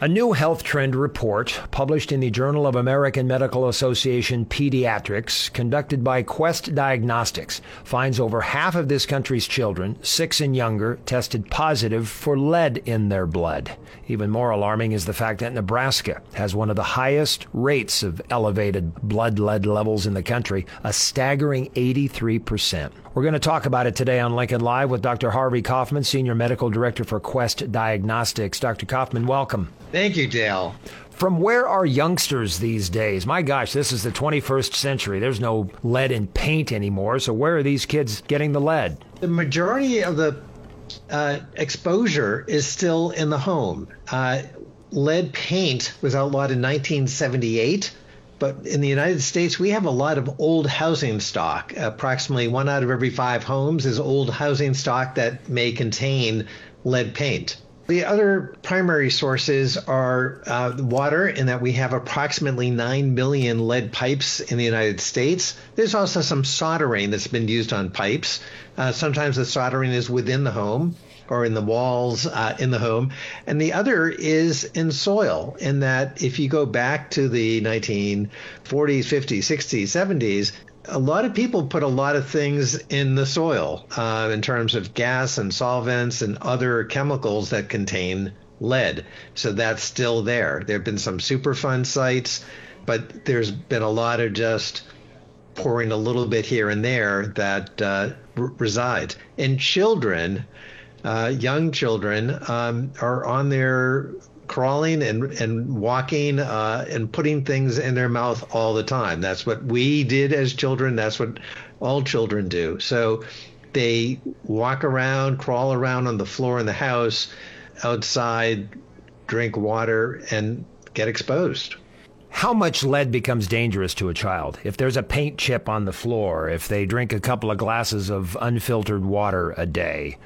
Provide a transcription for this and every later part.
A new health trend report published in the Journal of American Medical Association Pediatrics, conducted by Quest Diagnostics, finds over half of this country's children, six and younger, tested positive for lead in their blood. Even more alarming is the fact that Nebraska has one of the highest rates of elevated blood lead levels in the country, a staggering 83%. We're going to talk about it today on Lincoln Live with Dr. Harvey Kaufman, Senior Medical Director for Quest Diagnostics. Dr. Kaufman, welcome. Thank you, Dale. From where are youngsters these days? My gosh, this is the 21st century. There's no lead in paint anymore. So, where are these kids getting the lead? The majority of the uh, exposure is still in the home. Uh, lead paint was outlawed in 1978 but in the United States, we have a lot of old housing stock. Approximately one out of every five homes is old housing stock that may contain lead paint. The other primary sources are uh, water, in that we have approximately 9 million lead pipes in the United States. There's also some soldering that's been used on pipes. Uh, sometimes the soldering is within the home or in the walls uh, in the home. And the other is in soil, in that if you go back to the 1940s, 50s, 60s, 70s, a lot of people put a lot of things in the soil uh, in terms of gas and solvents and other chemicals that contain lead. So that's still there. There have been some Superfund sites, but there's been a lot of just pouring a little bit here and there that uh, r- resides. In children, uh, young children um, are on their crawling and, and walking uh, and putting things in their mouth all the time. That's what we did as children. That's what all children do. So they walk around, crawl around on the floor in the house, outside, drink water, and get exposed. How much lead becomes dangerous to a child? If there's a paint chip on the floor, if they drink a couple of glasses of unfiltered water a day,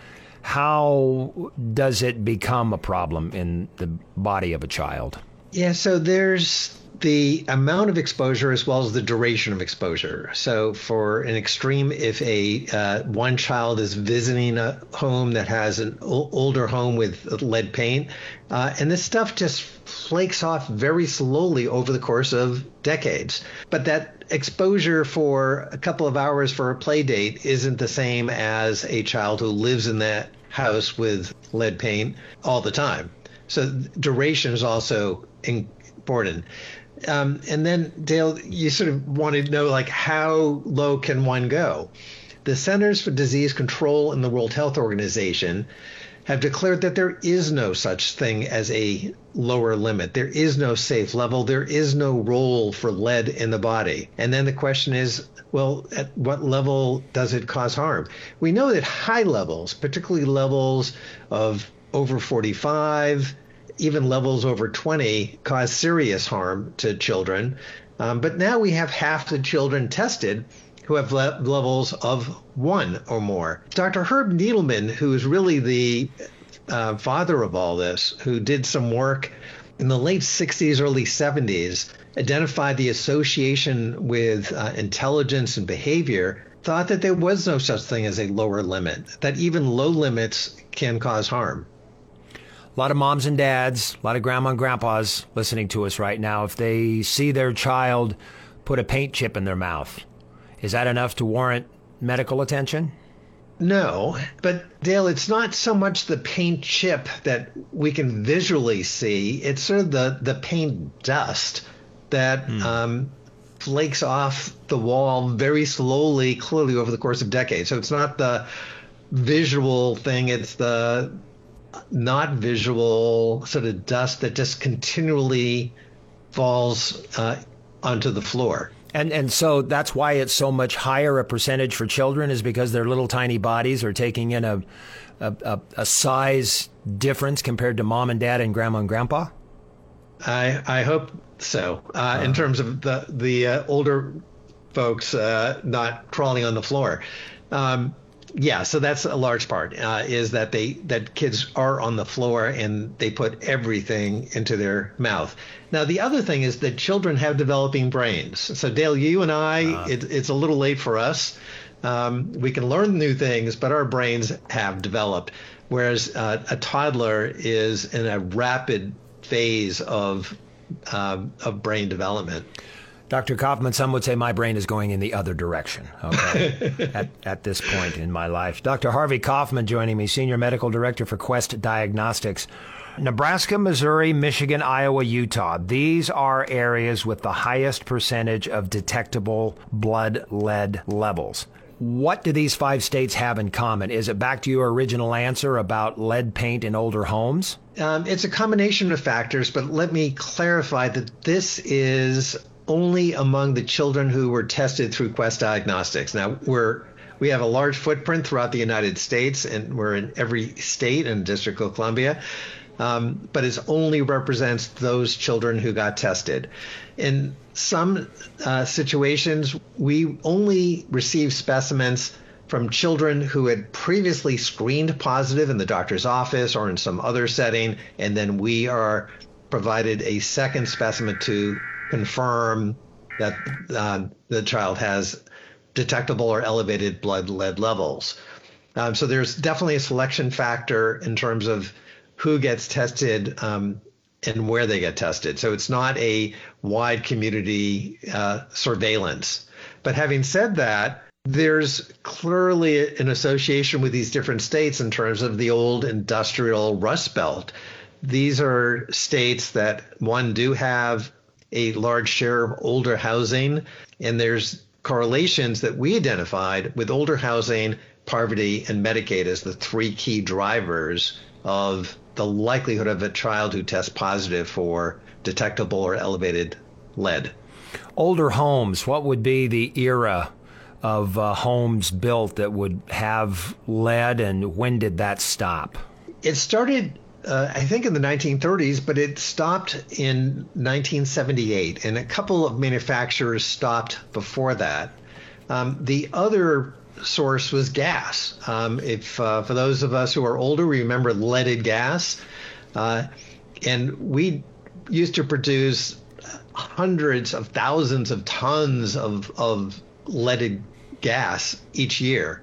how does it become a problem in the body of a child? Yeah, so there's the amount of exposure as well as the duration of exposure. So, for an extreme, if a uh, one child is visiting a home that has an o- older home with lead paint, uh, and this stuff just flakes off very slowly over the course of decades. But that exposure for a couple of hours for a play date isn't the same as a child who lives in that house with lead paint all the time. So duration is also important. Um, and then Dale, you sort of wanted to know like how low can one go? The Centers for Disease Control and the World Health Organization have declared that there is no such thing as a lower limit. There is no safe level. There is no role for lead in the body. And then the question is, well, at what level does it cause harm? We know that high levels, particularly levels of over 45, even levels over 20, cause serious harm to children. Um, but now we have half the children tested who have le- levels of one or more. Dr. Herb Needleman, who is really the uh, father of all this, who did some work in the late 60s, early 70s, identified the association with uh, intelligence and behavior, thought that there was no such thing as a lower limit, that even low limits can cause harm. A lot of moms and dads, a lot of grandma and grandpas listening to us right now, if they see their child put a paint chip in their mouth, is that enough to warrant medical attention? No, but Dale, it's not so much the paint chip that we can visually see. It's sort of the, the paint dust that hmm. um, flakes off the wall very slowly, clearly over the course of decades. So it's not the visual thing, it's the not visual sort of dust that just continually falls uh, onto the floor. And and so that's why it's so much higher a percentage for children is because their little tiny bodies are taking in a a, a, a size difference compared to mom and dad and grandma and grandpa. I I hope so. Uh, uh-huh. In terms of the the uh, older folks uh, not crawling on the floor. Um, yeah, so that's a large part uh, is that they that kids are on the floor and they put everything into their mouth. Now the other thing is that children have developing brains. So Dale, you and I, uh, it, it's a little late for us. Um, we can learn new things, but our brains have developed, whereas uh, a toddler is in a rapid phase of uh, of brain development. Dr. Kaufman, some would say my brain is going in the other direction, okay, at, at this point in my life. Dr. Harvey Kaufman joining me, Senior Medical Director for Quest Diagnostics. Nebraska, Missouri, Michigan, Iowa, Utah. These are areas with the highest percentage of detectable blood lead levels. What do these five states have in common? Is it back to your original answer about lead paint in older homes? Um, it's a combination of factors, but let me clarify that this is only among the children who were tested through Quest Diagnostics. Now, we're we have a large footprint throughout the United States, and we're in every state and District of Columbia, um, but it only represents those children who got tested. In some uh, situations, we only receive specimens from children who had previously screened positive in the doctor's office or in some other setting, and then we are provided a second specimen to confirm that uh, the child has detectable or elevated blood lead levels. Um, so there's definitely a selection factor in terms of who gets tested um, and where they get tested. So it's not a wide community uh, surveillance. But having said that, there's clearly an association with these different states in terms of the old industrial rust belt. These are states that, one, do have a large share of older housing, and there's correlations that we identified with older housing, poverty, and Medicaid as the three key drivers of the likelihood of a child who tests positive for detectable or elevated lead. Older homes, what would be the era of uh, homes built that would have lead, and when did that stop? It started uh, I think in the 1930s, but it stopped in 1978, and a couple of manufacturers stopped before that. Um, the other source was gas. Um, if uh, for those of us who are older, we remember leaded gas, uh, and we used to produce hundreds of thousands of tons of of leaded gas each year.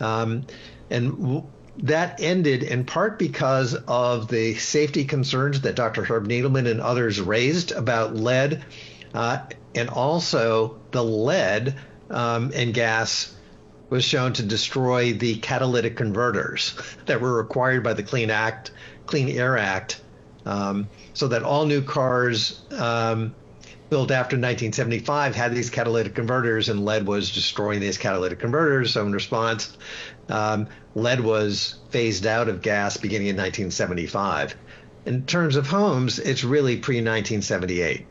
Um, and w- that ended in part because of the safety concerns that Dr. Herb Needleman and others raised about lead, uh, and also the lead um, and gas was shown to destroy the catalytic converters that were required by the Clean Act, Clean Air Act, um, so that all new cars um, built after 1975 had these catalytic converters, and lead was destroying these catalytic converters. So in response, um, lead was phased out of gas beginning in 1975. In terms of homes, it's really pre 1978.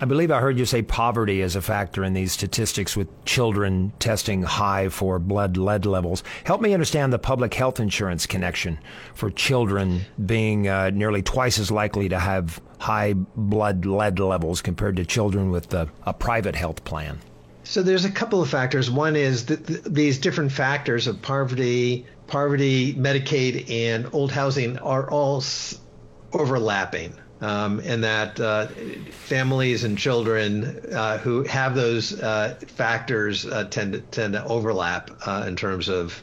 I believe I heard you say poverty is a factor in these statistics with children testing high for blood lead levels. Help me understand the public health insurance connection for children being uh, nearly twice as likely to have high blood lead levels compared to children with a, a private health plan. So there's a couple of factors. One is that th- these different factors of poverty, poverty, Medicaid, and old housing are all s- overlapping. Um, and that uh, families and children uh, who have those uh, factors uh, tend to tend to overlap uh, in terms of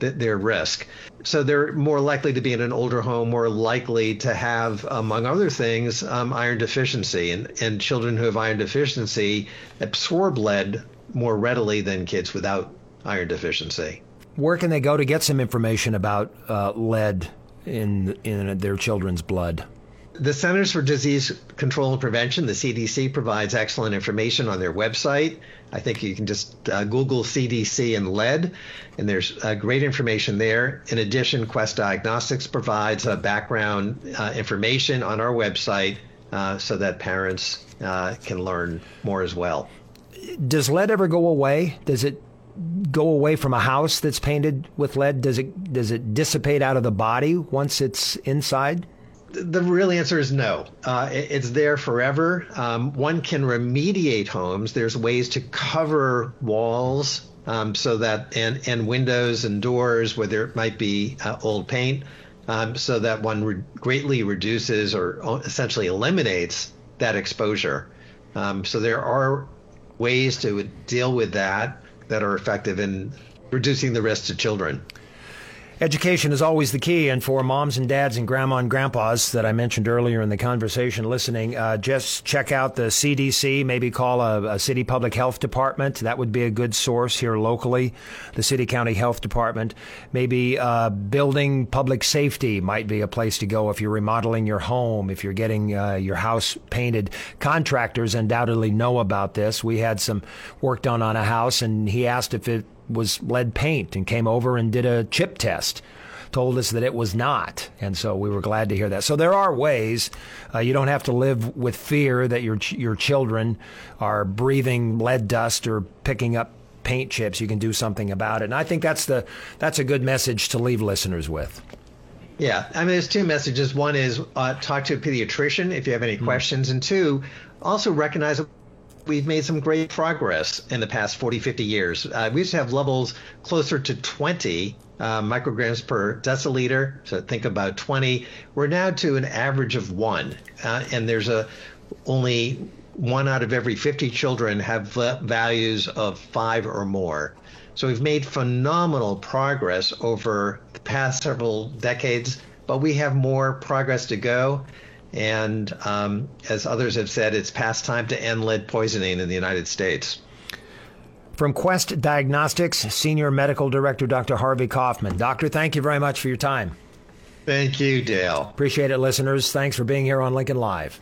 th- their risk. So they're more likely to be in an older home, more likely to have, among other things, um, iron deficiency. And, and children who have iron deficiency absorb lead more readily than kids without iron deficiency. Where can they go to get some information about uh, lead in in their children's blood? The Centers for Disease Control and Prevention, the CDC, provides excellent information on their website. I think you can just uh, Google CDC and lead, and there's uh, great information there. In addition, Quest Diagnostics provides uh, background information on our website uh, so that parents uh, can learn more as well. Does lead ever go away? Does it go away from a house that's painted with lead? Does it does it dissipate out of the body once it's inside? The real answer is no. Uh, it, it's there forever. Um, one can remediate homes. There's ways to cover walls um, so that and and windows and doors where there might be uh, old paint, um, so that one re- greatly reduces or essentially eliminates that exposure. Um, so there are ways to deal with that that are effective in reducing the risk to children. Education is always the key, and for moms and dads and grandma and grandpas that I mentioned earlier in the conversation listening, uh, just check out the CDC, maybe call a, a, city public health department. That would be a good source here locally. The city county health department. Maybe uh, building public safety might be a place to go if you're remodeling your home, if you're getting uh, your house painted. Contractors undoubtedly know about this. We had some work done on a house, and he asked if it was lead paint and came over and did a chip test told us that it was not. And so we were glad to hear that. So there are ways. Uh, you don't have to live with fear that your, your children are breathing lead dust or picking up paint chips. You can do something about it. And I think that's, the, that's a good message to leave listeners with. Yeah, I mean, there's two messages. One is uh, talk to a pediatrician if you have any mm questions, and two, also recognize we've made some great progress in the past 40, 50 years. Uh, we used to have levels closer to 20 uh, micrograms per deciliter, so think about 20. We're now to an average of one, uh, and there's a only one out of every 50 children have values of five or more. So we've made phenomenal progress over the past several decades, but we have more progress to go. And um, as others have said, it's past time to end lead poisoning in the United States. From Quest Diagnostics, Senior Medical Director Dr. Harvey Kaufman. Doctor, thank you very much for your time. Thank you, Dale. Appreciate it, listeners. Thanks for being here on Lincoln Live.